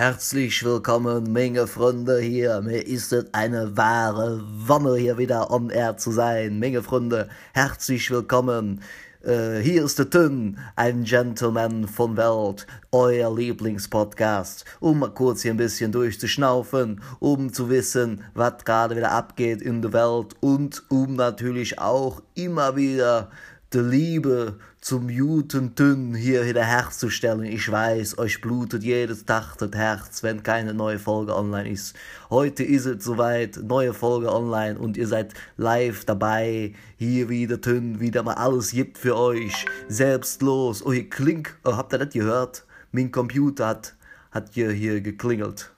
Herzlich willkommen, Menge Freunde hier. Mir ist es eine wahre Wonne, hier wieder on air zu sein. Menge Freunde, herzlich willkommen. Äh, hier ist der Tün, ein Gentleman von Welt, euer Lieblingspodcast, um mal kurz hier ein bisschen durchzuschnaufen, um zu wissen, was gerade wieder abgeht in der Welt und um natürlich auch immer wieder die Liebe zum Judentum hier wiederherzustellen. Ich weiß, euch blutet jedes Tag das Herz, wenn keine neue Folge online ist. Heute ist es soweit, neue Folge online und ihr seid live dabei. Hier wieder Tün, wieder mal alles gibt für euch. Selbstlos. Oh, hier klingt, oh, habt ihr das gehört? Mein Computer hat, hat hier, hier geklingelt.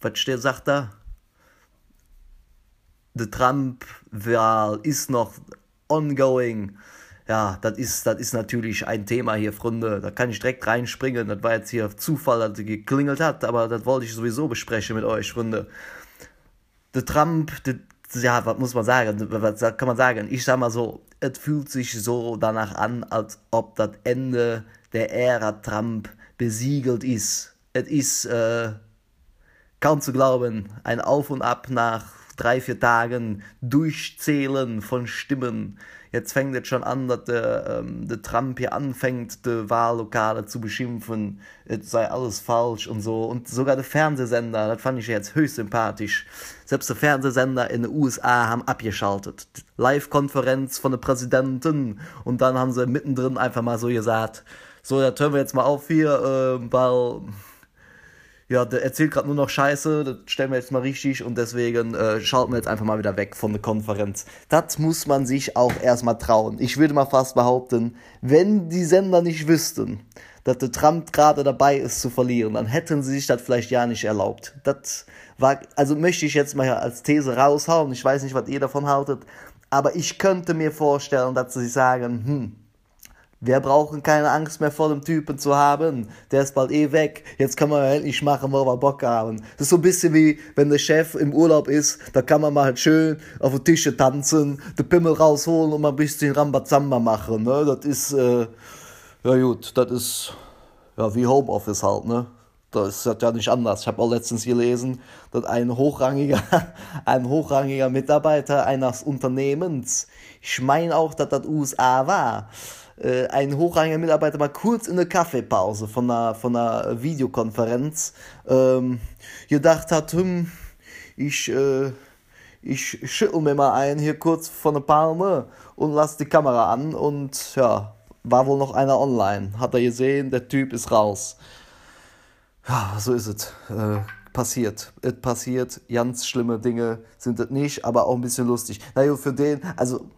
Was steht, sagt da? Der Trump-Wahl ist noch ongoing ja, das ist, das ist natürlich ein Thema hier, Freunde. Da kann ich direkt reinspringen. Das war jetzt hier Zufall, dass es geklingelt hat, aber das wollte ich sowieso besprechen mit euch, Freunde. Der Trump, der, ja, was muss man sagen? Was kann man sagen? Ich sag mal so, es fühlt sich so danach an, als ob das Ende der Ära Trump besiegelt ist. Es ist äh, kaum zu glauben, ein Auf und Ab nach drei, vier Tagen Durchzählen von Stimmen jetzt fängt es schon an, dass der, ähm, der Trump hier anfängt, die Wahllokale zu beschimpfen, es sei alles falsch und so. Und sogar der Fernsehsender, das fand ich jetzt höchst sympathisch. Selbst der Fernsehsender in den USA haben abgeschaltet. Live-Konferenz von der Präsidentin und dann haben sie mittendrin einfach mal so gesagt, so, da hören wir jetzt mal auf hier, äh, weil ja, der erzählt gerade nur noch Scheiße, das stellen wir jetzt mal richtig und deswegen äh, schalten wir jetzt einfach mal wieder weg von der Konferenz. Das muss man sich auch erstmal trauen. Ich würde mal fast behaupten, wenn die Sender nicht wüssten, dass der Trump gerade dabei ist zu verlieren, dann hätten sie sich das vielleicht ja nicht erlaubt. Das war, also möchte ich jetzt mal als These raushauen. Ich weiß nicht, was ihr davon haltet, aber ich könnte mir vorstellen, dass sie sagen, hm, wir brauchen keine Angst mehr vor dem Typen zu haben. Der ist bald eh weg. Jetzt kann man endlich machen, wo wir Bock haben. Das ist so ein bisschen wie, wenn der Chef im Urlaub ist, da kann man mal schön auf den Tische tanzen, den Pimmel rausholen und mal ein bisschen Rambazamba machen. Ne? Das ist, äh, ja gut, das ist ja, wie Homeoffice halt. Ne? Das ist ja nicht anders. Ich habe auch letztens gelesen, dass ein hochrangiger, ein hochrangiger Mitarbeiter eines Unternehmens, ich meine auch, dass das USA war, äh, ein hochrangiger Mitarbeiter mal kurz in der Kaffeepause von einer, von einer Videokonferenz ähm, gedacht hat, hm, ich, äh, ich schüttel mir mal ein hier kurz von der Palme und lass die Kamera an und ja, war wohl noch einer online. Hat er gesehen, der Typ ist raus. Ja, so ist es. Äh, passiert. Es passiert. Ganz schlimme Dinge sind es nicht, aber auch ein bisschen lustig. Naja, für den, also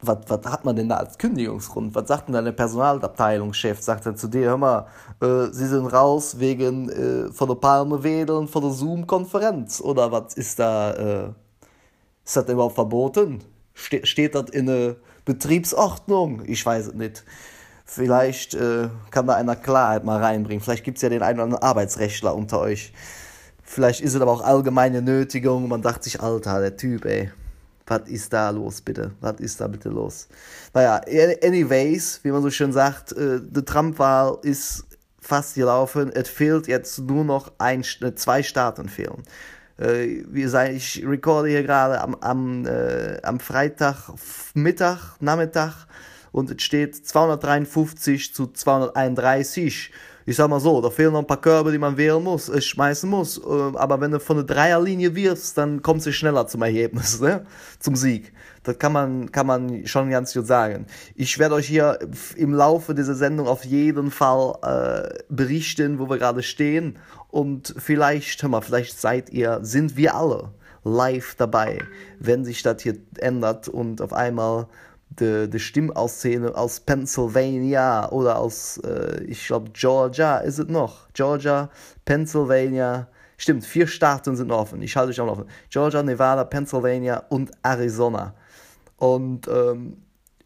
was, was hat man denn da als Kündigungsgrund? Was sagt denn deine Personalabteilungschef? Sagt er zu dir, hör mal, äh, Sie sind raus wegen äh, von der Palme wählen, von der Zoom-Konferenz? Oder was ist da, äh, ist das überhaupt verboten? Ste steht das in der Betriebsordnung? Ich weiß es nicht. Vielleicht äh, kann da einer Klarheit mal reinbringen. Vielleicht gibt es ja den einen oder anderen Arbeitsrechtler unter euch. Vielleicht ist es aber auch allgemeine Nötigung. Man dachte sich, Alter, der Typ, ey was ist da los, bitte? Was ist da bitte los? Naja, anyways, wie man so schön sagt, äh, die Trump-Wahl ist fast gelaufen. Es fehlt jetzt nur noch ein, äh, zwei Staaten fehlen. Äh, ich recorde hier gerade am, am, äh, am Freitag, Mittag, Nachmittag und es steht 253 zu 231 ich sag mal so, da fehlen noch ein paar Körbe, die man wählen muss, äh, schmeißen muss. Äh, aber wenn du von der Dreierlinie wirfst, dann kommst du schneller zum Ergebnis, ne? zum Sieg. Das kann man, kann man schon ganz gut sagen. Ich werde euch hier im Laufe dieser Sendung auf jeden Fall äh, berichten, wo wir gerade stehen. Und vielleicht, hör mal, vielleicht seid ihr, sind wir alle live dabei, wenn sich das hier ändert und auf einmal de, de Stimmausszene aus Pennsylvania oder aus, äh, ich glaube, Georgia ist es noch. Georgia, Pennsylvania. Stimmt, vier Staaten sind offen. Ich halte dich auch offen. Georgia, Nevada, Pennsylvania und Arizona. Und ähm,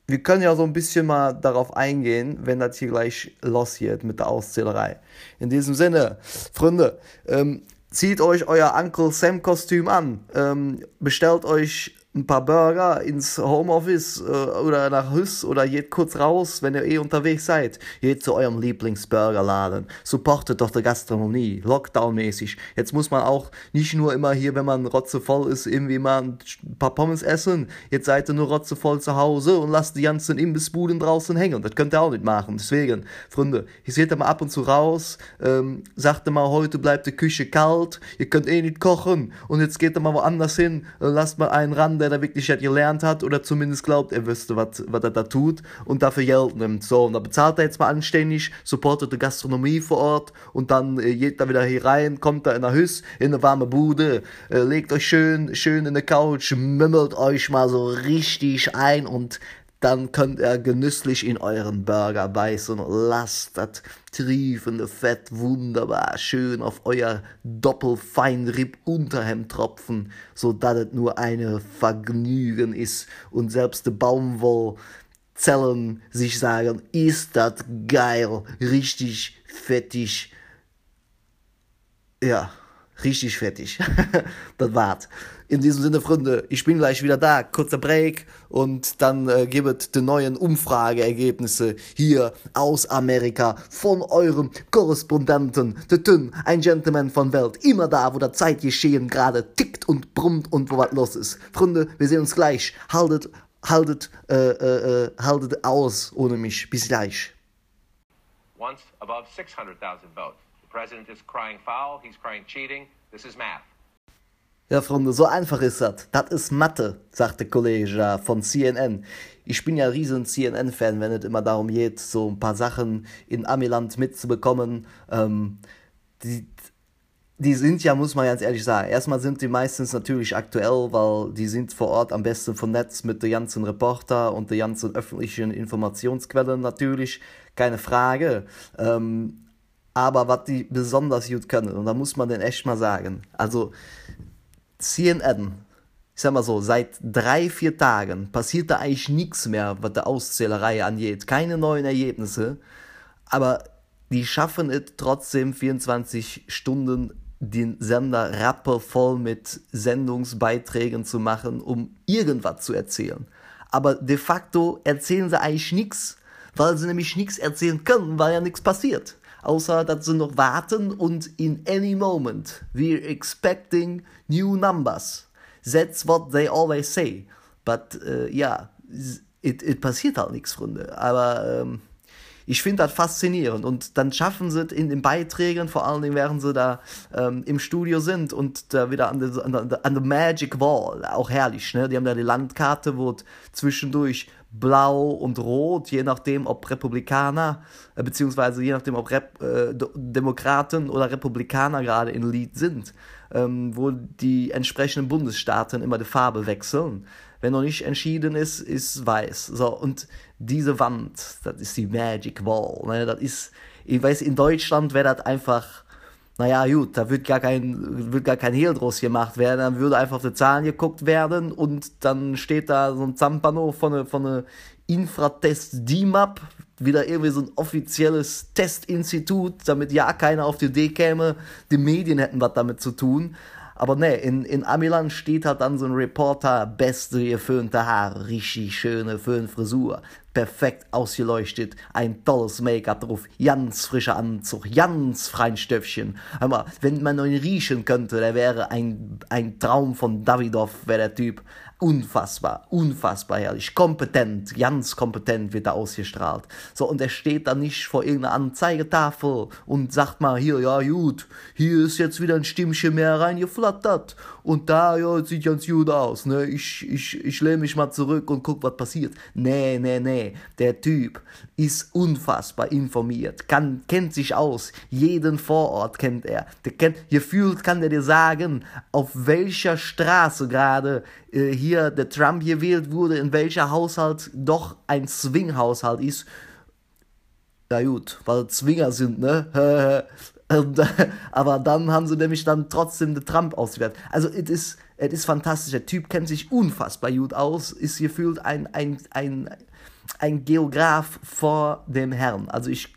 wir können ja so ein bisschen mal darauf eingehen, wenn das hier gleich losgeht mit der Auszählerei. In diesem Sinne, Freunde, ähm, zieht euch euer Uncle Sam Kostüm an, ähm, bestellt euch ein paar Burger ins Homeoffice äh, oder nach Hüss oder geht kurz raus, wenn ihr eh unterwegs seid. Geht zu eurem Lieblingsburgerladen. Supportet doch die Gastronomie, Lockdown-mäßig. Jetzt muss man auch nicht nur immer hier, wenn man rotzevoll ist, irgendwie mal ein paar Pommes essen. Jetzt seid ihr nur rotzevoll zu Hause und lasst die ganzen Imbissbuden draußen hängen. Das könnt ihr auch nicht machen. Deswegen, Freunde, ich seht mal ab und zu raus, ähm, sagt mal, heute bleibt die Küche kalt, ihr könnt eh nicht kochen und jetzt geht ihr mal woanders hin und lasst mal einen ran, der da wirklich halt gelernt hat oder zumindest glaubt, er wüsste, was, er da tut und dafür Geld nimmt. So, und da bezahlt er jetzt mal anständig, supportet die Gastronomie vor Ort und dann äh, geht er wieder hier rein, kommt da in der Hüss, in eine warme Bude, äh, legt euch schön, schön in der Couch, mümmelt euch mal so richtig ein und dann könnt ihr genüsslich in euren Burger beißen und lasst das triefende Fett wunderbar schön auf euer doppelfeinrib Unterhemd tropfen, so dass es nur eine Vergnügen ist und selbst die Baumwollzellen sich sagen, ist das geil, richtig fettig. Ja, richtig fettig. das war's. In diesem Sinne, Freunde, ich bin gleich wieder da. Kurzer Break und dann äh, gebet die neuen Umfrageergebnisse hier aus Amerika von eurem Korrespondenten, der Tün, ein Gentleman von Welt. Immer da, wo der Zeitgeschehen gerade tickt und brummt und wo was los ist. Freunde, wir sehen uns gleich. Haltet, haltet, äh, äh, äh haltet aus ohne mich. Bis gleich. Once above 600,000 votes. The president is crying foul, he's crying cheating. This is math. Ja, Freunde, so einfach ist das. Das ist Mathe, sagt der Kollege von CNN. Ich bin ja riesen CNN-Fan, wenn es immer darum geht, so ein paar Sachen in Amiland mitzubekommen. Ähm, die, die sind ja, muss man ganz ehrlich sagen, erstmal sind die meistens natürlich aktuell, weil die sind vor Ort am besten vernetzt mit den ganzen Reporter und den ganzen öffentlichen Informationsquellen natürlich, keine Frage. Ähm, aber was die besonders gut können, und da muss man den echt mal sagen, also CNN, ich sag mal so, seit drei, vier Tagen passiert da eigentlich nichts mehr, was die Auszählerei angeht. Keine neuen Ergebnisse. Aber die schaffen es trotzdem 24 Stunden den Sender rappelvoll mit Sendungsbeiträgen zu machen, um irgendwas zu erzählen. Aber de facto erzählen sie eigentlich nichts, weil sie nämlich nichts erzählen können, weil ja nichts passiert außer dass sie noch warten und in any moment we're expecting new numbers. That's what they always say. But uh, ja, it, it passiert halt nichts, Freunde. Aber ähm, ich finde das faszinierend und dann schaffen sie es in den Beiträgen, vor allen Dingen während sie da ähm, im Studio sind und da wieder an der, an Magic Wall, auch herrlich, ne? Die haben da die Landkarte, wo zwischendurch blau und rot, je nachdem, ob Republikaner, äh, beziehungsweise je nachdem, ob Rep äh, Demokraten oder Republikaner gerade in Lied sind, ähm, wo die entsprechenden Bundesstaaten immer die Farbe wechseln. Wenn noch nicht entschieden ist, ist weiß. So, und diese Wand, das ist die Magic Wall. Ne? Das ist, ich weiß, in Deutschland wäre das einfach naja, gut, da wird gar kein, wird gar kein Hehl draus gemacht werden, dann würde einfach auf die Zahlen geguckt werden und dann steht da so ein Zampano von einer von eine Infratest DMAP, wieder irgendwie so ein offizielles Testinstitut, damit ja keiner auf die Idee käme, die Medien hätten was damit zu tun. Aber ne, in, in Amiland steht halt dann so ein Reporter, beste geföhnte Haare, richtig schöne Föhnfrisur, perfekt ausgeleuchtet, ein tolles Make-up drauf, ganz frischer Anzug, ganz freien Stöpfchen. Hör mal, wenn man ihn riechen könnte, der wäre ein, ein Traum von Davidoff, wäre der Typ unfassbar, unfassbar herrlich, kompetent, ganz kompetent wird er ausgestrahlt. So, und er steht dann nicht vor irgendeiner Anzeigetafel und sagt mal, hier, ja, gut, hier ist jetzt wieder ein Stimmchen mehr reingeflattert und da, ja, sieht ganz gut aus, ne, ich, ich, ich lehne mich mal zurück und guck, was passiert. Nee, nee, nee, der Typ ist unfassbar informiert, kann, kennt sich aus, jeden Vorort kennt er, der kennt, gefühlt kann der dir sagen, auf welcher Straße gerade äh, hier der Trump gewählt wurde, in welcher Haushalt doch ein Swing-Haushalt ist. Ja gut, weil Zwinger sind, ne? aber dann haben sie nämlich dann trotzdem den Trump ausgewählt. Also es ist, es ist fantastisch. Der Typ kennt sich unfassbar gut aus, ist gefühlt ein, ein, ein, ein Geograf vor dem Herrn. Also ich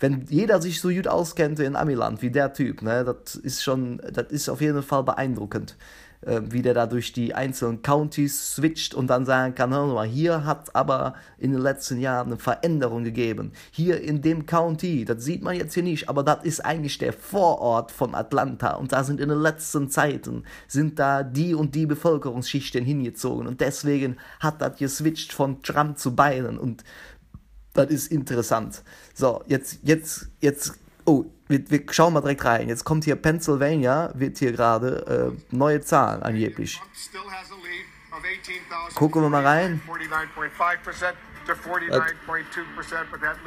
wenn jeder sich so gut auskennt in Amiland wie der Typ, ne, das ist schon, das ist auf jeden Fall beeindruckend. Äh, wie der da durch die einzelnen Countys switcht und dann sagen kann, hör mal, hier hat aber in den letzten Jahren eine Veränderung gegeben. Hier in dem County, das sieht man jetzt hier nicht, aber das ist eigentlich der Vorort von Atlanta und da sind in den letzten Zeiten, sind da die und die Bevölkerungsschichten hingezogen und deswegen hat das geswitcht von Trump zu Biden und das ist interessant. So, jetzt, jetzt, jetzt, oh, wir, wir schauen mal direkt rein. Jetzt kommt hier Pennsylvania, wird hier gerade äh, neue Zahlen angeblich. Gucken wir mal rein.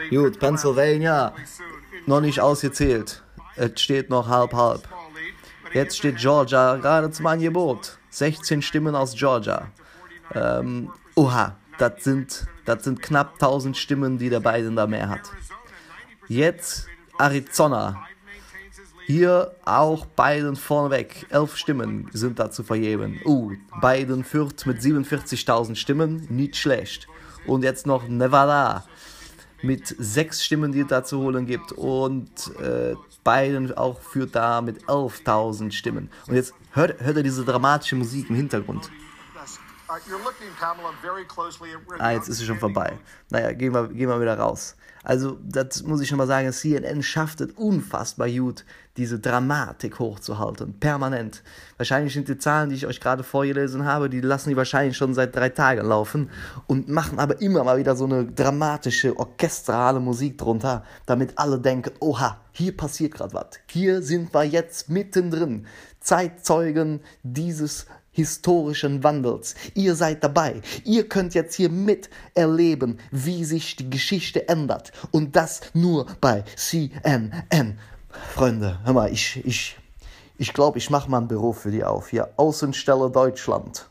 Gut, Pennsylvania, noch nicht ausgezählt. Es steht noch halb halb. Jetzt steht Georgia gerade zum Angebot. 16 Stimmen aus Georgia. Ähm, oha, das sind, das sind knapp 1000 Stimmen, die der Biden da mehr hat. Jetzt Arizona. Hier auch Biden vorneweg. Elf Stimmen sind da zu vergeben. Uh, Biden führt mit 47.000 Stimmen, nicht schlecht. Und jetzt noch Nevada mit sechs Stimmen, die es da zu holen gibt. Und äh, Biden auch führt da mit 11.000 Stimmen. Und jetzt hört, hört ihr diese dramatische Musik im Hintergrund. Ah, jetzt ist es schon vorbei. Naja, gehen wir, gehen wir wieder raus. Also, das muss ich schon mal sagen, CNN schafft es unfassbar gut, diese Dramatik hochzuhalten, permanent. Wahrscheinlich sind die Zahlen, die ich euch gerade vorgelesen habe, die lassen die wahrscheinlich schon seit drei Tagen laufen und machen aber immer mal wieder so eine dramatische, orchestrale Musik drunter, damit alle denken, oha, hier passiert gerade was. Hier sind wir jetzt mittendrin. Zeitzeugen dieses historischen Wandels. Ihr seid dabei. Ihr könnt jetzt hier miterleben, wie sich die Geschichte ändert. Und das nur bei CNN. Freunde, hör mal, ich, ich, ich glaube, ich mache mal ein Büro für die auf. Hier, Außenstelle Deutschland.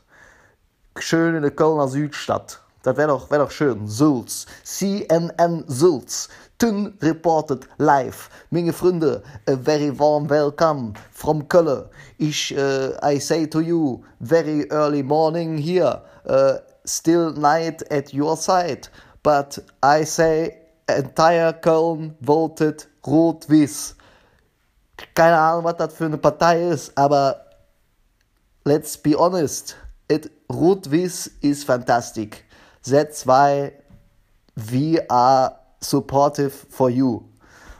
Schön in der Kölner Südstadt. Das wäre doch, wär doch schön. Sulz. CNN Sulz. Tün reported live. Meine Freunde, a very warm welcome from Köln. Ich, uh, I say to you, very early morning here. Uh, still night at your side. But I say, entire Köln voted rot-wiss. Keine Ahnung, was das für eine Partei ist, aber let's be honest. Rot-Wiss ist fantastisch. Z2 we are supportive for you.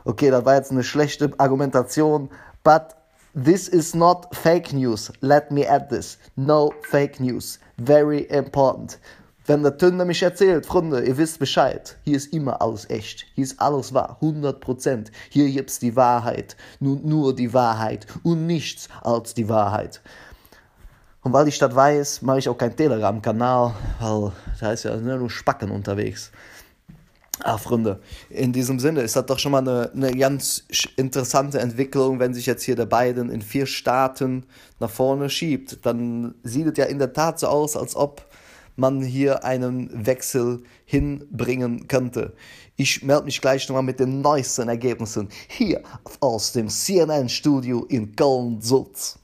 Okay, das war jetzt eine schlechte Argumentation, but this is not fake news. Let me add this. No fake news. Very important. Wenn der Tünder mich erzählt, Freunde, ihr wisst Bescheid, hier ist immer alles echt, hier ist alles wahr, 100%. Hier gibt's die Wahrheit, nun nur die Wahrheit und nichts als die Wahrheit. Und weil ich das weiß, mache ich auch keinen Telegram-Kanal, weil da ist ja nur Spacken unterwegs. Ah, Freunde, in diesem Sinne ist das doch schon mal eine, eine ganz interessante Entwicklung, wenn sich jetzt hier der Biden in vier Staaten nach vorne schiebt. Dann sieht es ja in der Tat so aus, als ob man hier einen Wechsel hinbringen könnte. Ich melde mich gleich nochmal mit den neuesten Ergebnissen hier aus dem CNN-Studio in Köln-Sulz.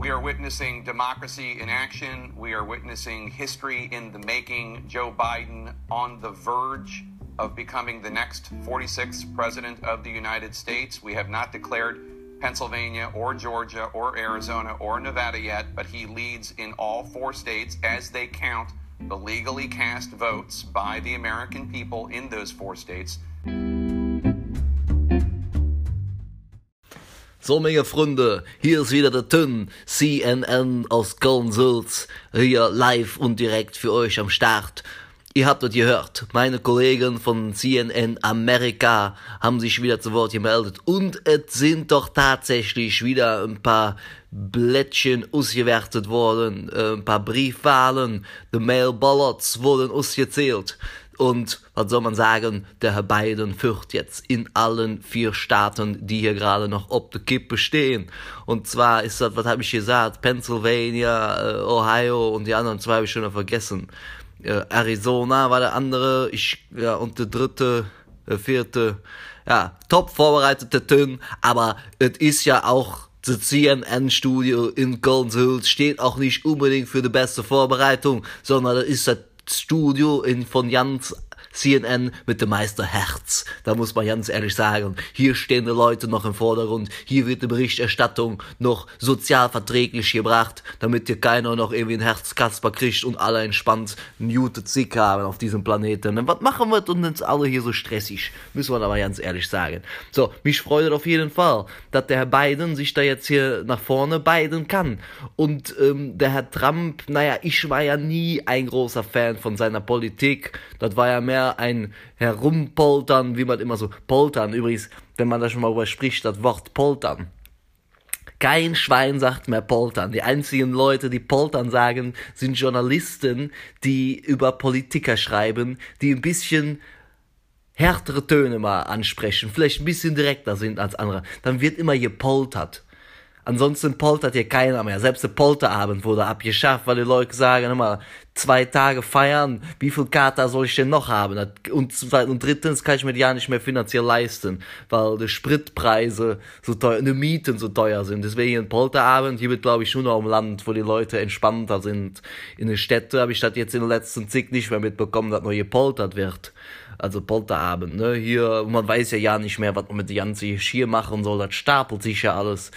We are witnessing democracy in action. We are witnessing history in the making. Joe Biden on the verge of becoming the next 46th president of the United States. We have not declared Pennsylvania or Georgia or Arizona or Nevada yet, but he leads in all four states as they count the legally cast votes by the American people in those four states. So, meine Freunde, hier ist wieder der Tön, CNN aus Köln-Sülz, hier live und direkt für euch am Start. Ihr habt das gehört, meine Kollegen von CNN Amerika haben sich wieder zu Wort gemeldet und es sind doch tatsächlich wieder ein paar Blättchen ausgewertet worden, äh, ein paar Briefwahlen, die Mail Ballots wurden ausgezählt. Und was soll man sagen, der Herr Biden führt jetzt in allen vier Staaten, die hier gerade noch ob der Kippe stehen. Und zwar ist das, was habe ich gesagt, Pennsylvania, äh, Ohio und die anderen zwei habe ich schon vergessen. Äh, Arizona war der andere, ich, ja, und der dritte, der vierte, ja, top vorbereitete Töne, aber es ist ja auch das CNN-Studio in Köln-Sülz steht auch nicht unbedingt für die beste Vorbereitung, sondern das ist das Studio in, von ganz CNN mit dem Meister Herz. Da muss man ganz ehrlich sagen, hier stehen die Leute noch im Vordergrund, hier wird die Berichterstattung noch sozialverträglich gebracht, damit hier keiner noch irgendwie ein Herzkasper kriegt und alle entspannt muted sick haben auf diesem Planeten. Und was machen wir und uns alle hier so stressig? Müssen wir aber ganz ehrlich sagen. So, mich freut auf jeden Fall, dass der Herr Biden sich da jetzt hier nach vorne beiden kann. Und ähm, der Herr Trump, naja, ich war ja nie ein großer Fan von seiner Politik. Das war ja mehr ein Herumpoltern, wie man immer so poltern. Übrigens, wenn man da schon mal überspricht, das Wort poltern. Kein Schwein sagt mehr poltern. Die einzigen Leute, die poltern sagen, sind Journalisten, die über Politiker schreiben, die ein bisschen härtere Töne mal ansprechen, vielleicht ein bisschen direkter sind als andere. Dann wird immer gepoltert. Ansonsten poltert hier keiner mehr. Selbst der Polterabend wurde abgeschafft, weil die Leute sagen immer, zwei Tage feiern, wie viel Kater soll ich denn noch haben? Und, und drittens kann ich mir die ja nicht mehr finanziell leisten, weil die Spritpreise so teuer, die Mieten so teuer sind. Deswegen ein Polterabend, hier wird glaube ich nur noch im Land, wo die Leute entspannter sind. In den Städten habe ich das jetzt in den letzten Zig nicht mehr mitbekommen, dass noch gepoltert wird also Polterabend, ne, hier, man weiß ja ja nicht mehr, was man mit der ganzen Schier machen soll, das stapelt sich ja alles.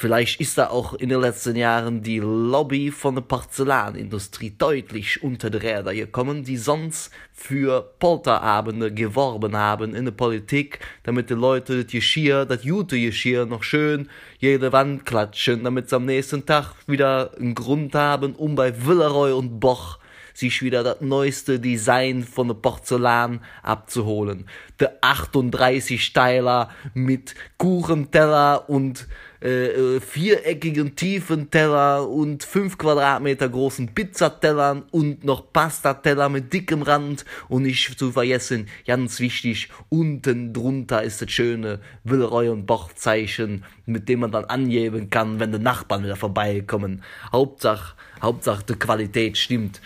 Vielleicht ist da auch in den letzten Jahren die Lobby von der Porzellanindustrie deutlich unter der Räder gekommen, die sonst für Polterabende geworben haben in der Politik, damit die Leute das Geschirr, das gute Geschirr noch schön jede Wand klatschen, damit sie am nächsten Tag wieder einen Grund haben, um bei Villeroy und Boch sich wieder das neueste Design von der Porzellan abzuholen. Der 38 Steiler mit Kuchenteller und äh, viereckigen tiefen Teller und fünf Quadratmeter großen Pizzatellern und noch Pastateller mit dickem Rand und nicht zu vergessen, ganz wichtig, unten drunter ist das schöne Willeroy und Bochzeichen, mit dem man dann angeben kann, wenn die Nachbarn wieder vorbeikommen. Hauptsache, Hauptsache die Qualität stimmt.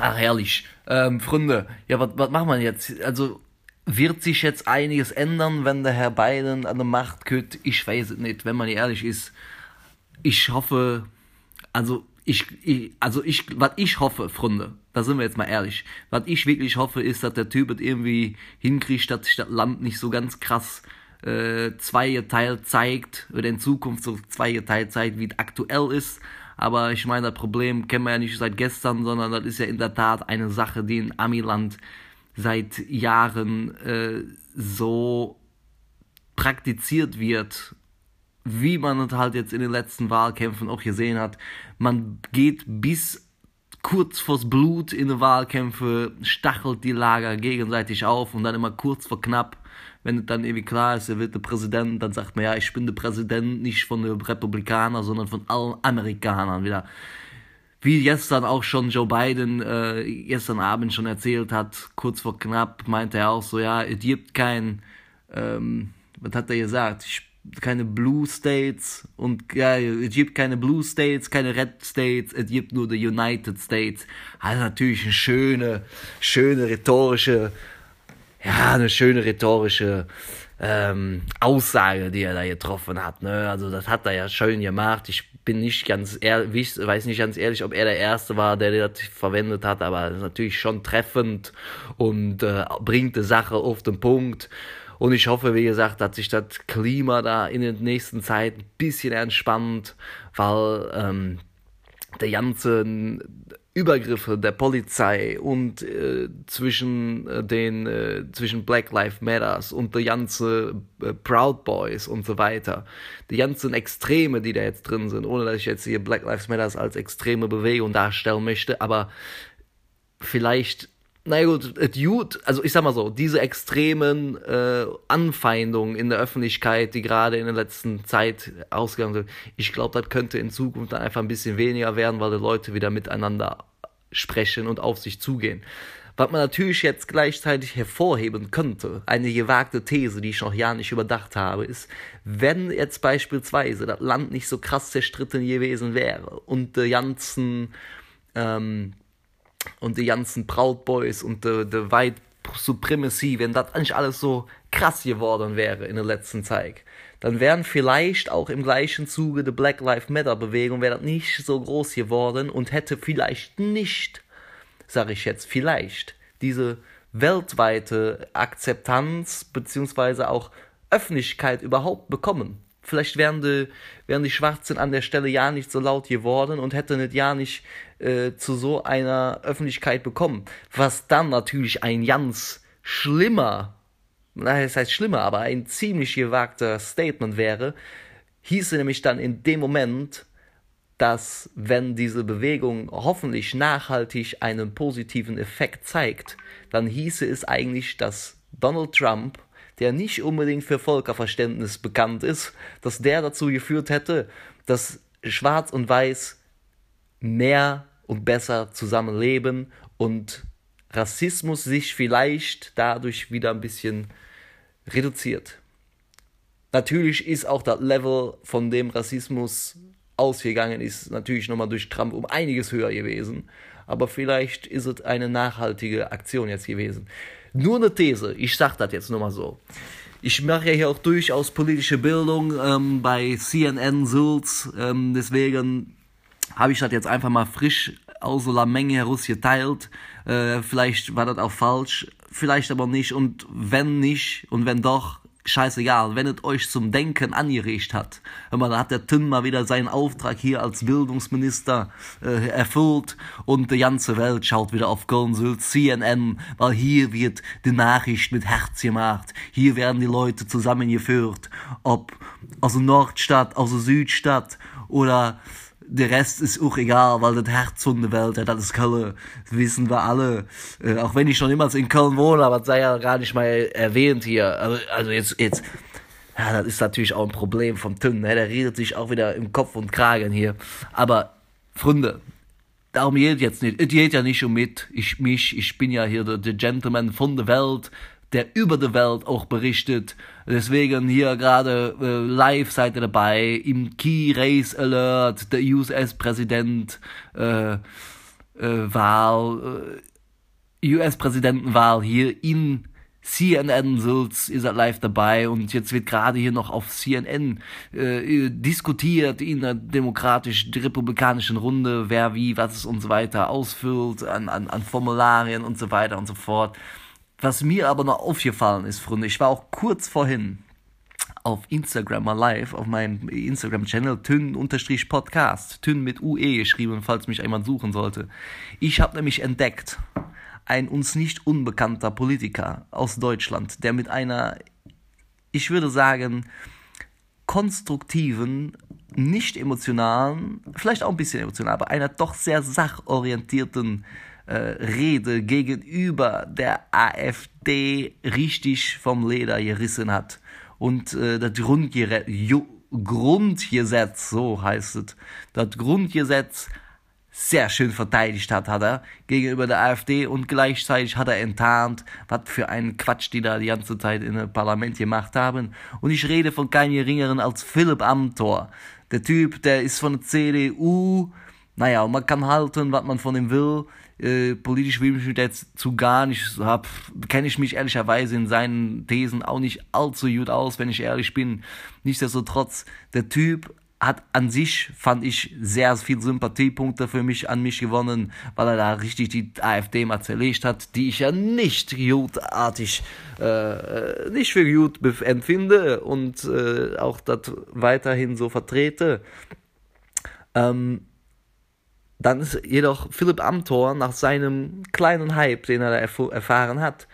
Ach, herrlich. Ähm, Freunde, ja, was machen wir jetzt? Also, wird sich jetzt einiges ändern, wenn der Herr Biden an der Macht kommt? Ich weiß es nicht, wenn man ehrlich ist. Ich hoffe, also, ich, ich, also ich, was ich hoffe, Freunde, da sind wir jetzt mal ehrlich, was ich wirklich hoffe, ist, dass der Typ es irgendwie hinkriegt, dass sich das Land nicht so ganz krass äh, zweigeteilt zeigt, oder in Zukunft so zweigeteilt zeigt, wie es aktuell ist, aber ich meine, das Problem kennen wir ja nicht seit gestern, sondern das ist ja in der Tat eine Sache, die in Amiland seit Jahren äh, so praktiziert wird, wie man es halt jetzt in den letzten Wahlkämpfen auch gesehen hat. Man geht bis kurz vors Blut in den Wahlkämpfe, stachelt die Lager gegenseitig auf und dann immer kurz vor knapp wenn es dann irgendwie klar ist, er wird der Präsident, dann sagt man, ja, ich bin der Präsident nicht von den Republikanern, sondern von allen Amerikanern wieder. Wie gestern auch schon Joe Biden äh, gestern Abend schon erzählt hat, kurz vor knapp, meinte er auch so, ja, es gibt kein, ähm, was hat er gesagt? Ich keine Blue States und ja, es gibt keine Blue States, keine Red States, es gibt nur die United States. Also natürlich eine schöne, schöne rhetorische ja, eine schöne rhetorische ähm, Aussage, die er da getroffen hat. Ne? Also das hat er ja schön gemacht. Ich bin nicht ganz ehrlich, weiß nicht ganz ehrlich, ob er der Erste war, der das verwendet hat, aber natürlich schon treffend und äh, bringt die Sache auf den Punkt. Und ich hoffe, wie gesagt, dass sich das Klima da in der nächsten Zeit ein bisschen entspannt, weil ähm, der ganze Übergriffe der Polizei und äh, zwischen äh, den äh, zwischen Black Lives Matters und die ganze äh, Proud Boys und so weiter, die ganzen Extreme, die da jetzt drin sind, ohne dass ich jetzt hier Black Lives Matters als extreme Bewegung darstellen möchte, aber vielleicht na gut, gut, also ich sag mal so, diese extremen äh, Anfeindungen in der Öffentlichkeit, die gerade in der letzten Zeit ausgegangen sind, ich glaube, das könnte in Zukunft dann einfach ein bisschen weniger werden, weil die Leute wieder miteinander sprechen und auf sich zugehen. Was man natürlich jetzt gleichzeitig hervorheben könnte, eine gewagte These, die ich noch ja nicht überdacht habe, ist, wenn jetzt beispielsweise das Land nicht so krass zerstritten gewesen wäre und die ganzen ähm, und die ganzen Proud Boys und the, the White Supremacy, wenn das eigentlich alles so krass geworden wäre in der letzten Zeit, dann wären vielleicht auch im gleichen Zuge der Black Lives Matter Bewegung wäre das nicht so groß geworden und hätte vielleicht nicht, sage ich jetzt, vielleicht diese weltweite Akzeptanz beziehungsweise auch Öffentlichkeit überhaupt bekommen. Vielleicht wären die, wären die Schwarzen an der Stelle ja nicht so laut geworden und hätten es ja nicht äh, zu so einer Öffentlichkeit bekommen. Was dann natürlich ein ganz schlimmer, naja, das heißt schlimmer, aber ein ziemlich gewagter Statement wäre, hieße nämlich dann in dem Moment, dass wenn diese Bewegung hoffentlich nachhaltig einen positiven Effekt zeigt, dann hieße es eigentlich, dass Donald Trump, der nicht unbedingt für Völkerverständnis bekannt ist, dass der dazu geführt hätte, dass Schwarz und Weiß mehr und besser zusammenleben und Rassismus sich vielleicht dadurch wieder ein bisschen reduziert. Natürlich ist auch das Level von dem Rassismus ausgegangen ist, natürlich nochmal durch Trump um einiges höher gewesen. Aber vielleicht ist es eine nachhaltige Aktion jetzt gewesen. Nur eine These, ich sage das jetzt nur mal so. Ich mache ja hier auch durchaus politische Bildung ähm, bei CNN Sulz, ähm, deswegen habe ich das jetzt einfach mal frisch aus einer Menge heraus geteilt. Äh, vielleicht war das auch falsch, vielleicht aber nicht. Und wenn nicht und wenn doch, scheißegal, wenn es euch zum Denken angeregt hat. Man hat der Tünn mal wieder seinen Auftrag hier als Bildungsminister äh, erfüllt und die ganze Welt schaut wieder auf Köln CNN, weil hier wird die Nachricht mit Herz gemacht. Hier werden die Leute zusammengeführt, ob aus der Nordstadt, aus der Südstadt oder der Rest ist auch egal, weil das Herz von der Welt, das ist Köln, das wissen wir alle. Äh, auch wenn ich schon immer in Köln wohne, aber das sei ja gar nicht mal erwähnt hier. Also, also jetzt, jetzt, ja, das ist natürlich auch ein Problem vom Tünn, ne? der redet sich auch wieder im Kopf und Kragen hier. Aber, Freunde, darum geht jetzt nicht. Es geht ja nicht um mit. Ich, mich, ich bin ja hier der, der Gentleman von der Welt der über die Welt auch berichtet. Deswegen hier gerade äh, live seid ihr dabei im Key Race Alert, der US-Präsident äh, äh, Wahl, äh, US-Präsidentenwahl hier in CNN Sulz ist er live dabei und jetzt wird gerade hier noch auf CNN äh, diskutiert in der demokratisch republikanischen Runde, wer wie was und so weiter ausfüllt an, an, an Formularien und so weiter und so fort. Was mir aber noch aufgefallen ist, Freunde, ich war auch kurz vorhin auf Instagram mal live, auf meinem Instagram-Channel, Tün-Podcast, Tün mit UE geschrieben, falls mich jemand suchen sollte. Ich habe nämlich entdeckt, ein uns nicht unbekannter Politiker aus Deutschland, der mit einer, ich würde sagen, konstruktiven, nicht emotionalen, vielleicht auch ein bisschen emotional, aber einer doch sehr sachorientierten äh, Rede gegenüber der AfD richtig vom Leder gerissen hat. Und äh, das Grundgere Grundgesetz, so heißt es, das Grundgesetz sehr schön verteidigt hat, hat er gegenüber der AfD und gleichzeitig hat er enttarnt, was für einen Quatsch die da die ganze Zeit dem Parlament gemacht haben. Und ich rede von keinem geringeren als Philipp Amthor. Der Typ, der ist von der CDU, naja, man kann halten, was man von ihm will. Äh, politisch will ich mich jetzt zu gar nicht, hab, kenne ich mich ehrlicherweise in seinen Thesen auch nicht allzu gut aus, wenn ich ehrlich bin. Nichtsdestotrotz, der Typ hat an sich, fand ich, sehr viel Sympathiepunkte für mich an mich gewonnen, weil er da richtig die AfD mal zerlegt hat, die ich ja nicht gutartig, äh, nicht für gut empfinde und äh, auch das weiterhin so vertrete. Ähm, dann ist jedoch Philipp Amthor nach seinem kleinen Hype, den er erf erfahren hat,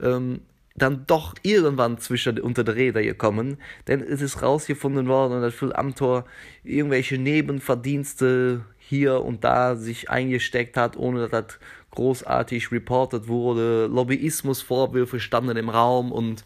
ähm, dann doch irgendwann zwischen unter der Räder gekommen, denn es ist rausgefunden worden, dass Philipp Amthor irgendwelche Nebenverdienste hier und da sich eingesteckt hat, ohne dass das großartig reportet wurde. Lobbyismusvorwürfe standen im Raum und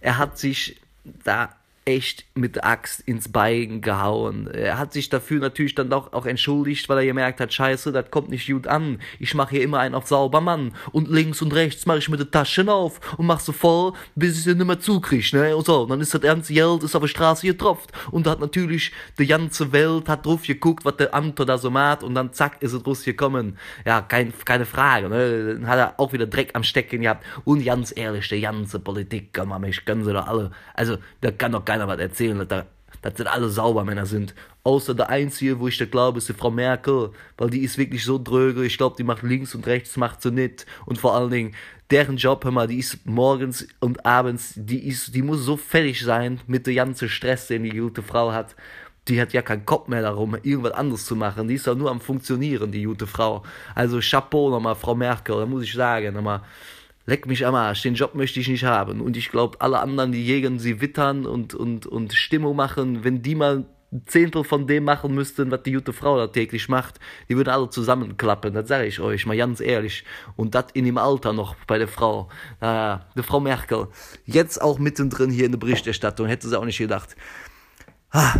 er hat sich da echt mit der Axt ins Bein gehauen. Er hat sich dafür natürlich dann auch, auch entschuldigt, weil er gemerkt hat, scheiße, das kommt nicht gut an. Ich mache hier immer einen auf sauber Mann. Und links und rechts mache ich mir die Taschen auf und mach so voll, bis ich sie nicht mehr zukrieg, ne? Und so, und dann ist das ernste Geld, ist auf der Straße getropft. Und da hat natürlich die ganze Welt hat drauf geguckt, was der Amtor da so macht und dann zack, ist es rausgekommen. Ja, kein, keine Frage, ne? Dann hat er auch wieder Dreck am Stecken gehabt. Und ganz ehrlich, die ganze Politik, man, ich können sie doch alle. Also, da kann doch keiner was erzählen, dass da, dass das alle sauber Männer sind. Außer der einzige, wo ich da glaube, ist die Frau Merkel, weil die ist wirklich so dröge. Ich glaube, die macht links und rechts, macht sie nicht. Und vor allen Dingen, deren Job, hör mal, die ist morgens und abends, die ist, die muss so fertig sein mit der ganzen Stress, den die gute Frau hat. Die hat ja keinen Kopf mehr darum, irgendwas anderes zu machen. Die ist ja nur am Funktionieren, die gute Frau. Also Chapeau nochmal, Frau Merkel, da muss ich sagen, nochmal leck mich am Arsch, den Job möchte ich nicht haben. Und ich glaube, alle anderen, die gegen sie wittern und, und, und Stimmung machen, wenn die mal ein Zehntel von dem machen müssten, was die gute Frau da täglich macht, die würden alle zusammenklappen, das sage ich euch mal ganz ehrlich. Und das in dem Alter noch bei der Frau. Naja, die Frau Merkel. Jetzt auch mittendrin hier in der Berichterstattung, hätte sie auch nicht gedacht. Ah.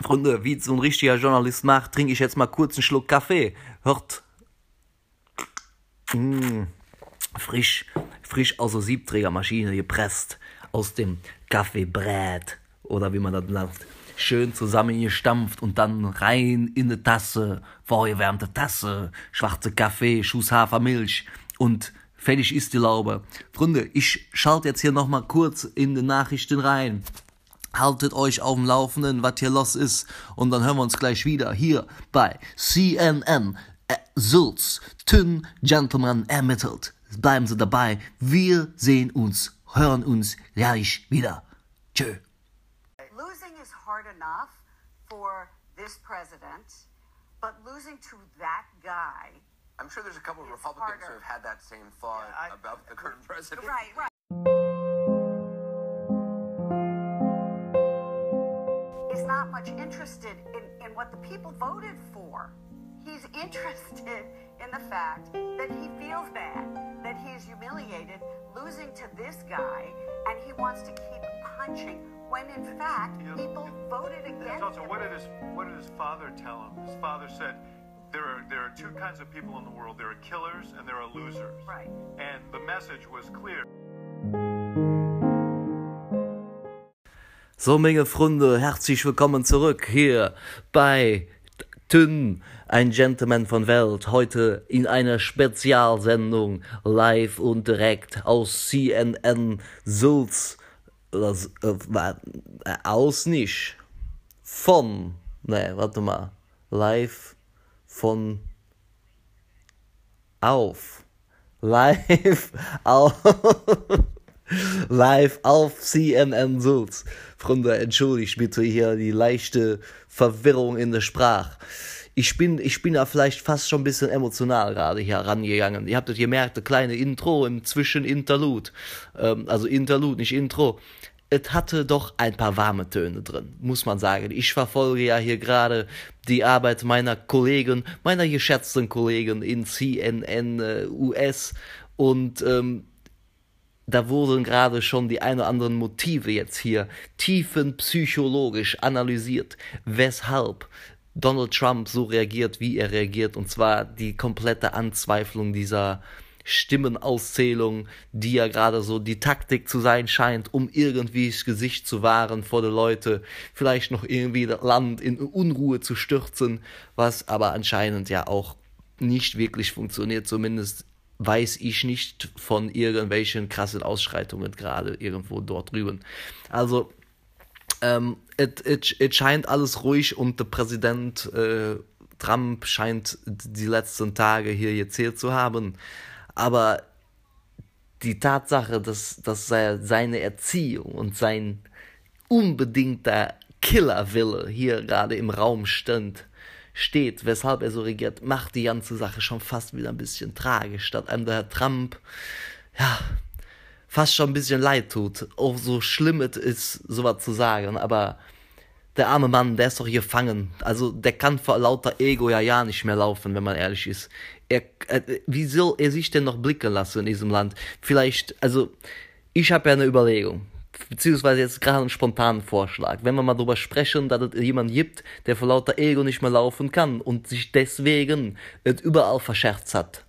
Freunde, wie so ein richtiger Journalist macht, trinke ich jetzt mal kurz einen Schluck Kaffee. Hört. Mmh frisch, frisch aus der Siebträgermaschine gepresst, aus dem Kaffeebrät oder wie man das nennt, schön zusammengestampft und dann rein in eine Tasse, vorgewärmte Tasse, schwarze Kaffee, Schuss Hafermilch und fertig ist die Laube. Freunde, ich schalte jetzt hier nochmal kurz in die Nachrichten rein. Haltet euch auf dem Laufenden, was hier los ist. Und dann hören wir uns gleich wieder hier bei CNN. Äh, Sulz, Tün Gentleman ermittelt. Bleiben Sie dabei. Wir sehen uns, hören uns gleich wieder. Tschö. Losing is hard enough for this president, but losing to that guy. I'm sure there's a couple of Republicans harder. who have had that same thought yeah, I, about the current president. Right, right. He's not much interested in, in what the people voted for. He's interested in the fact that he feels bad, that he's humiliated losing to this guy, and he wants to keep punching when in fact people voted against also, him. What did, his, what did his father tell him? His father said, there are, there are two kinds of people in the world. There are killers and there are losers. Right. And the message was clear. So, Menge Freunde, herzlich willkommen zurück hier bei Tünn, ein Gentleman von Welt, heute in einer Spezialsendung live und direkt aus CNN Sulz, äh, äh, aus nicht, von, ne, warte mal, live von auf, live auf. Live auf CNN Sulz. Freunde, entschuldigt bitte hier die leichte Verwirrung in der Sprache. Ich bin, ich bin da vielleicht fast schon ein bisschen emotional gerade hier rangegangen. Ihr habt das gemerkt, eine kleine Intro im Zwischeninterlude. Ähm, also Interlude, nicht Intro. Es hatte doch ein paar warme Töne drin, muss man sagen. Ich verfolge ja hier gerade die Arbeit meiner Kollegen, meiner geschätzten Kollegen in CNN äh, US und ähm, da wurden gerade schon die ein oder anderen Motive jetzt hier tiefenpsychologisch analysiert, weshalb Donald Trump so reagiert, wie er reagiert, und zwar die komplette Anzweiflung dieser Stimmenauszählung, die ja gerade so die Taktik zu sein scheint, um irgendwie das Gesicht zu wahren vor den Leute, vielleicht noch irgendwie das Land in Unruhe zu stürzen, was aber anscheinend ja auch nicht wirklich funktioniert, zumindest weiß ich nicht von irgendwelchen krassen Ausschreitungen gerade irgendwo dort drüben. Also ähm, es scheint alles ruhig und der Präsident äh, Trump scheint die letzten Tage hier gezählt zu haben. Aber die Tatsache, dass, dass seine Erziehung und sein unbedingter Killerwille hier gerade im Raum stand, steht, weshalb er so regiert, macht die ganze Sache schon fast wieder ein bisschen tragisch, statt einem der Herr Trump, ja, fast schon ein bisschen leid tut. Auch so schlimm es ist, sowas zu sagen, aber der arme Mann, der ist doch gefangen. Also, der kann vor lauter Ego ja ja nicht mehr laufen, wenn man ehrlich ist. Er, äh, wie soll er sich denn noch blicken lassen in diesem Land? Vielleicht, also, ich habe ja eine Überlegung beziehungsweise jetzt gerade einen spontanen Vorschlag. Wenn wir mal darüber sprechen, dass es jemand gibt, der vor lauter Ego nicht mehr laufen kann und sich deswegen es überall verscherzt hat.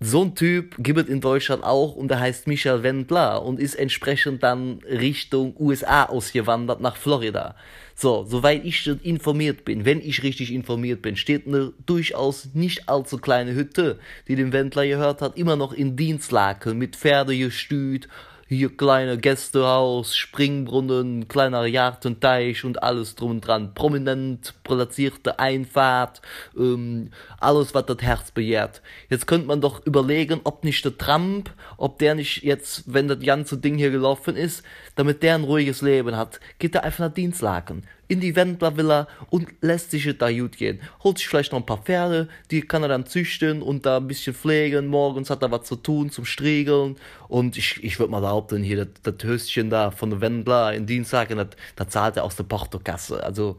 So ein Typ gibt es in Deutschland auch und der heißt Michael Wendler und ist entsprechend dann Richtung USA ausgewandert nach Florida. So, soweit ich informiert bin, wenn ich richtig informiert bin, steht eine durchaus nicht allzu kleine Hütte, die dem Wendler gehört hat, immer noch in Dienstlaken mit Pferdegestüt, hier kleine Gästehaus, Springbrunnen, kleiner Jartenteich und alles drum und dran. Prominent platzierte Einfahrt, ähm, alles, was das Herz begehrt. Jetzt könnte man doch überlegen, ob nicht der Trump, ob der nicht jetzt, wenn das ganze Ding hier gelaufen ist, damit der ein ruhiges Leben hat, geht er einfach nach Dienstlaken in die Wendler Villa und lässt sich da gut gehen. Holt sich vielleicht noch ein paar Pferde, die kann er dann züchten und da ein bisschen pflegen. Morgens hat er was zu tun zum Striegeln. Und ich, ich würde mal behaupten, hier das, Höschen da von der Wendler in Dienstag, das zahlt er aus der Portokasse. Also,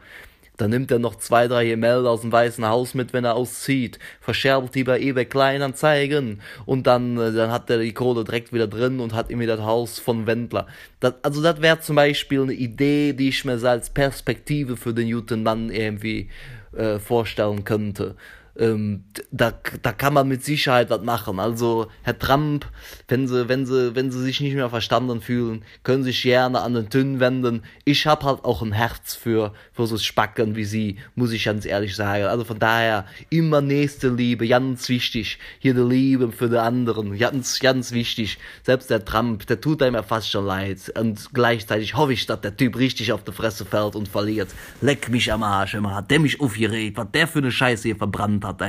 dann nimmt er noch zwei, drei Gemälde aus dem Weißen Haus mit, wenn er auszieht, verscherbelt die bei eBay Kleinanzeigen und dann, äh, dann hat er die Kohle direkt wieder drin und hat irgendwie das Haus von Wendler. Das, also das wäre zum Beispiel eine Idee, die ich mir als Perspektive für den guten Mann irgendwie äh, vorstellen könnte ähm, da, da kann man mit Sicherheit was machen. Also Herr Trump, wenn sie, wenn sie, wenn sie sich nicht mehr verstanden fühlen, können sich gerne an den Tünn wenden. Ich habe halt auch ein Herz für, für so Spacken wie sie, muss ich ganz ehrlich sagen. Also von daher immer nächste Liebe, ganz wichtig. Hier die Liebe für die anderen, ganz, ganz wichtig. Selbst der Trump, der tut einem ja fast schon leid. Und gleichzeitig hoffe ich, dass der Typ richtig auf die Fresse fällt und verliert. Leck mich am Arsch immer, hat der mich aufgeregt, was der für eine Scheiße hier verbrannt hat.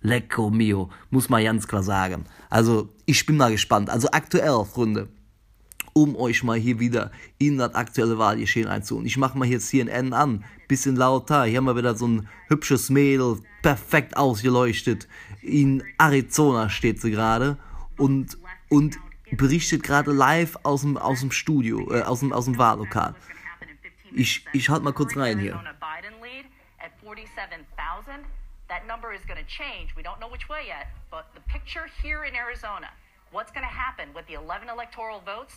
Lecco mio, muss man ganz klar sagen. Also, ich bin mal gespannt. Also aktuell, Freunde, um euch mal hier wieder in das aktuelle Wahlgeschehen einzuholen. Ich mache mal hier CNN an, bisschen lauter. Hier haben wir wieder so ein hübsches Mädel, perfekt ausgeleuchtet. In Arizona steht sie gerade und, und berichtet gerade live aus dem, aus dem Studio, äh, aus, dem, aus dem Wahllokal. Ich, ich halt mal kurz rein hier. That number is going to change. We don't know which way yet, but the picture here in Arizona, what's going to happen with the 11 electoral votes?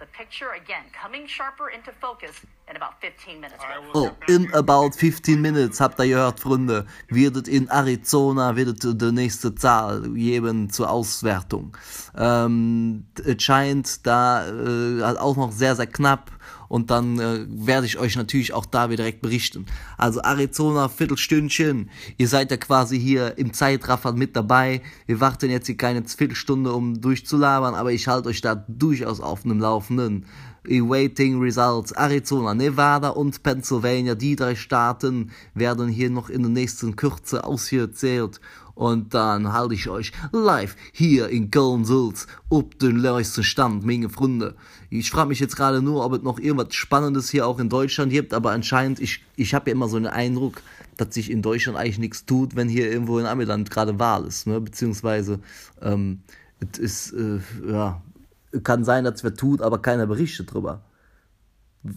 The picture again coming sharper into focus in about 15 minutes. Oh, in about 15 minutes habt ihr gehört, Freunde, wird in Arizona wird die nächste Zahl geben zur Auswertung. Ähm, es scheint da äh, auch noch sehr sehr knapp und dann äh, werde ich euch natürlich auch da wieder direkt berichten. Also Arizona, Viertelstündchen, ihr seid ja quasi hier im Zeitraffer mit dabei. Wir warten jetzt hier keine Viertelstunde, um durchzulabern, aber ich halte euch da durchaus auf einem Laufenden. Awaiting Results. Arizona, Nevada und Pennsylvania, die drei Staaten werden hier noch in der nächsten Kürze ausgezählt und dann halte ich euch live hier in Köln-Sulz ob den neuesten Stand, meine Freunde. Ich frage mich jetzt gerade nur, ob es noch irgendwas Spannendes hier auch in Deutschland gibt, aber anscheinend, ich, ich habe ja immer so einen Eindruck, dass sich in Deutschland eigentlich nichts tut, wenn hier irgendwo in Amiland gerade Wahl ist, ne? beziehungsweise ähm, es ist, äh, ja, kann sein, dass es wer tut, aber keiner berichtet drüber.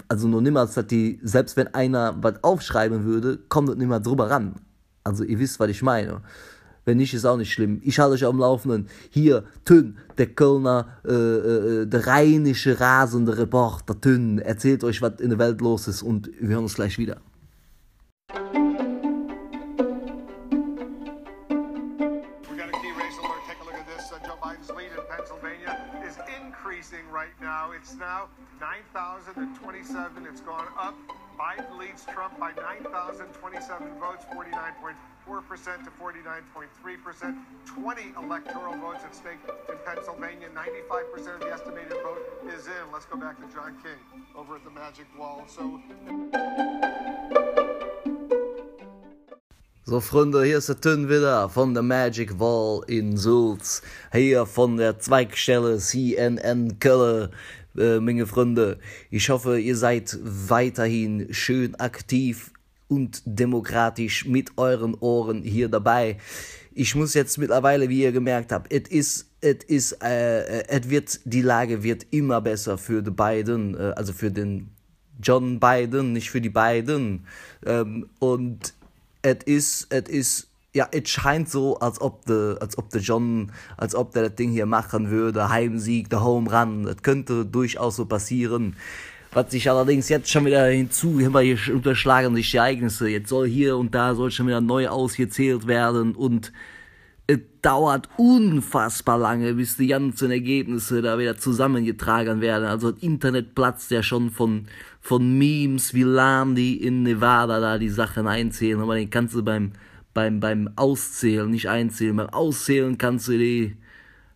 Also nur niemals, dass die, selbst wenn einer was aufschreiben würde, kommt es nicht mehr drüber ran. Also ihr wisst, was ich meine. Wenn nicht, ist auch nicht schlimm. Ich halte euch am Laufenden. Hier, Tünn, der Kölner, äh, äh, der rheinische, rasende Reporter Tünn, erzählt euch, was in der Welt los ist und wir hören uns gleich wieder. Right now. It's now 9,027. It's gone up. Biden leads Trump by 9,027 votes, 49.4% to 49.3%. 20 electoral votes at stake in Pennsylvania. 95% of the estimated vote is in. Let's go back to John King over at the Magic Wall. So. So, Freunde, hier ist der Tön wieder von der Magic Wall in Sulz. Hier von der Zweigstelle CNN Köln. Äh, meine Freunde. Ich hoffe, ihr seid weiterhin schön aktiv und demokratisch mit euren Ohren hier dabei. Ich muss jetzt mittlerweile, wie ihr gemerkt habt, es ist, es ist, äh, es wird, die Lage wird immer besser für die beiden, äh, also für den John Biden, nicht für die beiden. Ähm, und es ist, es ist ja, es scheint so, als ob der, als ob der John, als ob der das Ding hier machen würde, Heimsieg, der Home Run, das könnte durchaus so passieren. Was sich allerdings jetzt schon wieder hinzu, immer hier unterschlagen sich die Ereignisse. Jetzt soll hier und da soll schon wieder neu ausgezählt werden und es dauert unfassbar lange, bis die ganzen Ergebnisse da wieder zusammengetragen werden. Also das Internet platzt ja schon von, von Memes, wie lahm die in Nevada da die Sachen einzählen, aber den kannst du beim, beim, beim Auszählen, nicht einzählen. Beim Auszählen kannst du die,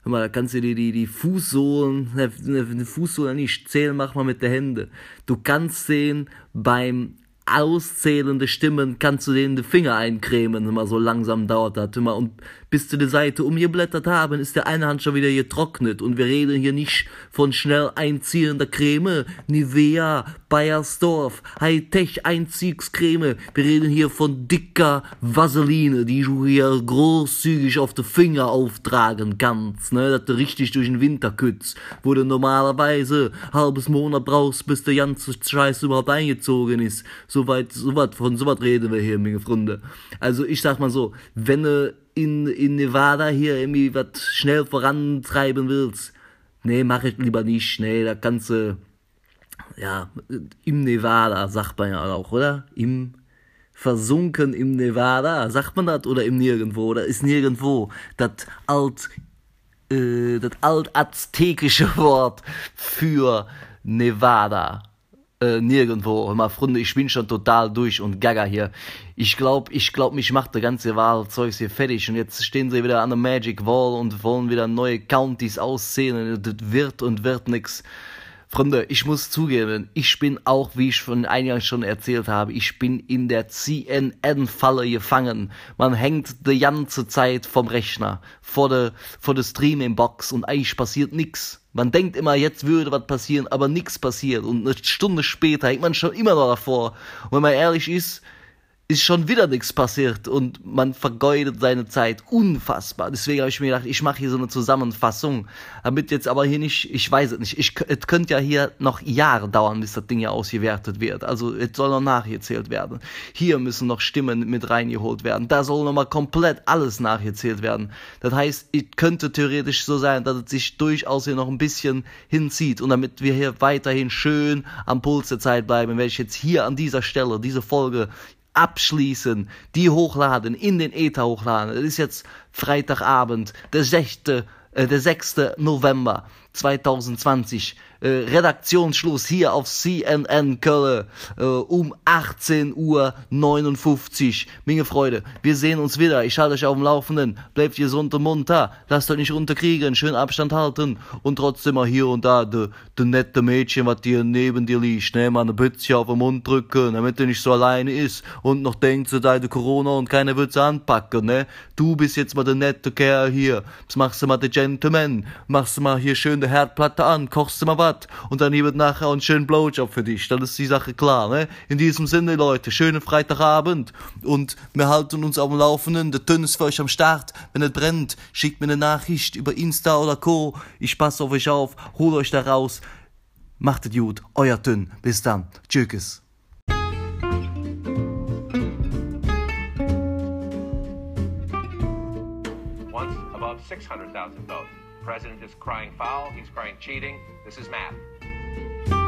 Hör mal, kannst du dir die, die Fußsohlen, ne, ne Fußsohlen nicht zählen, mach mal mit der Hände. Du kannst sehen beim auszählende Stimmen kannst du denen die Finger eincremen, immer so langsam dauert das immer und bis zu der Seite umgeblättert haben, ist der eine Hand schon wieder getrocknet. Und wir reden hier nicht von schnell einziehender Creme, Nivea, Bayersdorf, Hightech Einziegscreme, wir reden hier von dicker Vaseline, die du hier großzügig auf die Finger auftragen kannst, ne, dass du richtig durch den Winter kützt, wo du normalerweise halbes Monat brauchst, bis der ganze Scheiß überhaupt eingezogen ist, soweit, soweit, von sowas reden wir hier, meine Freunde. Also ich sag mal so, wenn du in, in Nevada hier irgendwie was schnell vorantreiben willst, nee, mach ich lieber nicht, nee, da kannst du, ja, im Nevada, sagt man ja auch, oder? Im, versunken im Nevada, sagt man das, oder im Nirgendwo, oder ist nirgendwo, das alt, äh, das alt aztekische Wort für Nevada äh, nirgendwo. Mal, Freunde, ich bin schon total durch und gaga hier. Ich glaub, ich glaub, mich macht der ganze Wahlzeugs hier fertig und jetzt stehen sie wieder an der Magic Wall und wollen wieder neue Counties auszählen. Das wird und wird nix. Freunde, ich muss zugeben, ich bin auch, wie ich von eingangs schon erzählt habe, ich bin in der CNN-Falle gefangen. Man hängt die ganze Zeit vom Rechner, vor der, vor der Streaming-Box und eigentlich passiert nix. Man denkt immer, jetzt würde was passieren, aber nix passiert. Und eine Stunde später hängt man schon immer noch davor. Und wenn man ehrlich ist, ist schon wieder nichts passiert und man vergeudet seine Zeit unfassbar. Deswegen habe ich mir gedacht, ich mache hier so eine Zusammenfassung, damit jetzt aber hier nicht, ich weiß es nicht, ich, es könnte ja hier noch Jahre dauern, bis das Ding ja ausgewertet wird. Also es soll noch nachgezählt werden. Hier müssen noch Stimmen mit reingeholt werden. Da soll nochmal komplett alles nachgezählt werden. Das heißt, es könnte theoretisch so sein, dass es sich durchaus hier noch ein bisschen hinzieht und damit wir hier weiterhin schön am Puls der Zeit bleiben, werde ich jetzt hier an dieser Stelle diese Folge abschließen, die hochladen, in den Ether hochladen. Es ist jetzt Freitagabend, der 6. Äh, der 6. November 2020. Äh, Redaktionsschluss hier auf CNN Köln äh, um 18 Uhr 59. Minge Freude, wir sehen uns wieder. Ich halte euch auf dem Laufenden. Bleibt gesund und munter. Lasst euch nicht runterkriegen. Schön Abstand halten. Und trotzdem mal hier und da de, de nette Mädchen, was dir neben dir liegt. Ne, mal eine Bützchen auf den Mund drücken, damit er nicht so alleine ist. Und noch denkt, sie sei Corona und keiner wird sie anpacken, ne? Du bist jetzt mal der nette Kerl hier. Jetzt machst du mal den Gentleman. Machst du mal hier schön die Herdplatte an. Kochst mal was und dann wird nachher einen schönen Blowjob für dich. Dann ist die Sache klar, ne? In diesem Sinne, Leute, schönen Freitagabend und wir halten uns dem Laufenden. Der Tönn ist für euch am Start. Wenn es brennt, schickt mir eine Nachricht über Insta oder Co. Ich passe auf euch auf, holt euch da raus. Macht es gut, euer Tönn. Bis dann. Tschüss. Once above 600,000 votes. president is crying foul, he's crying cheating. This is math.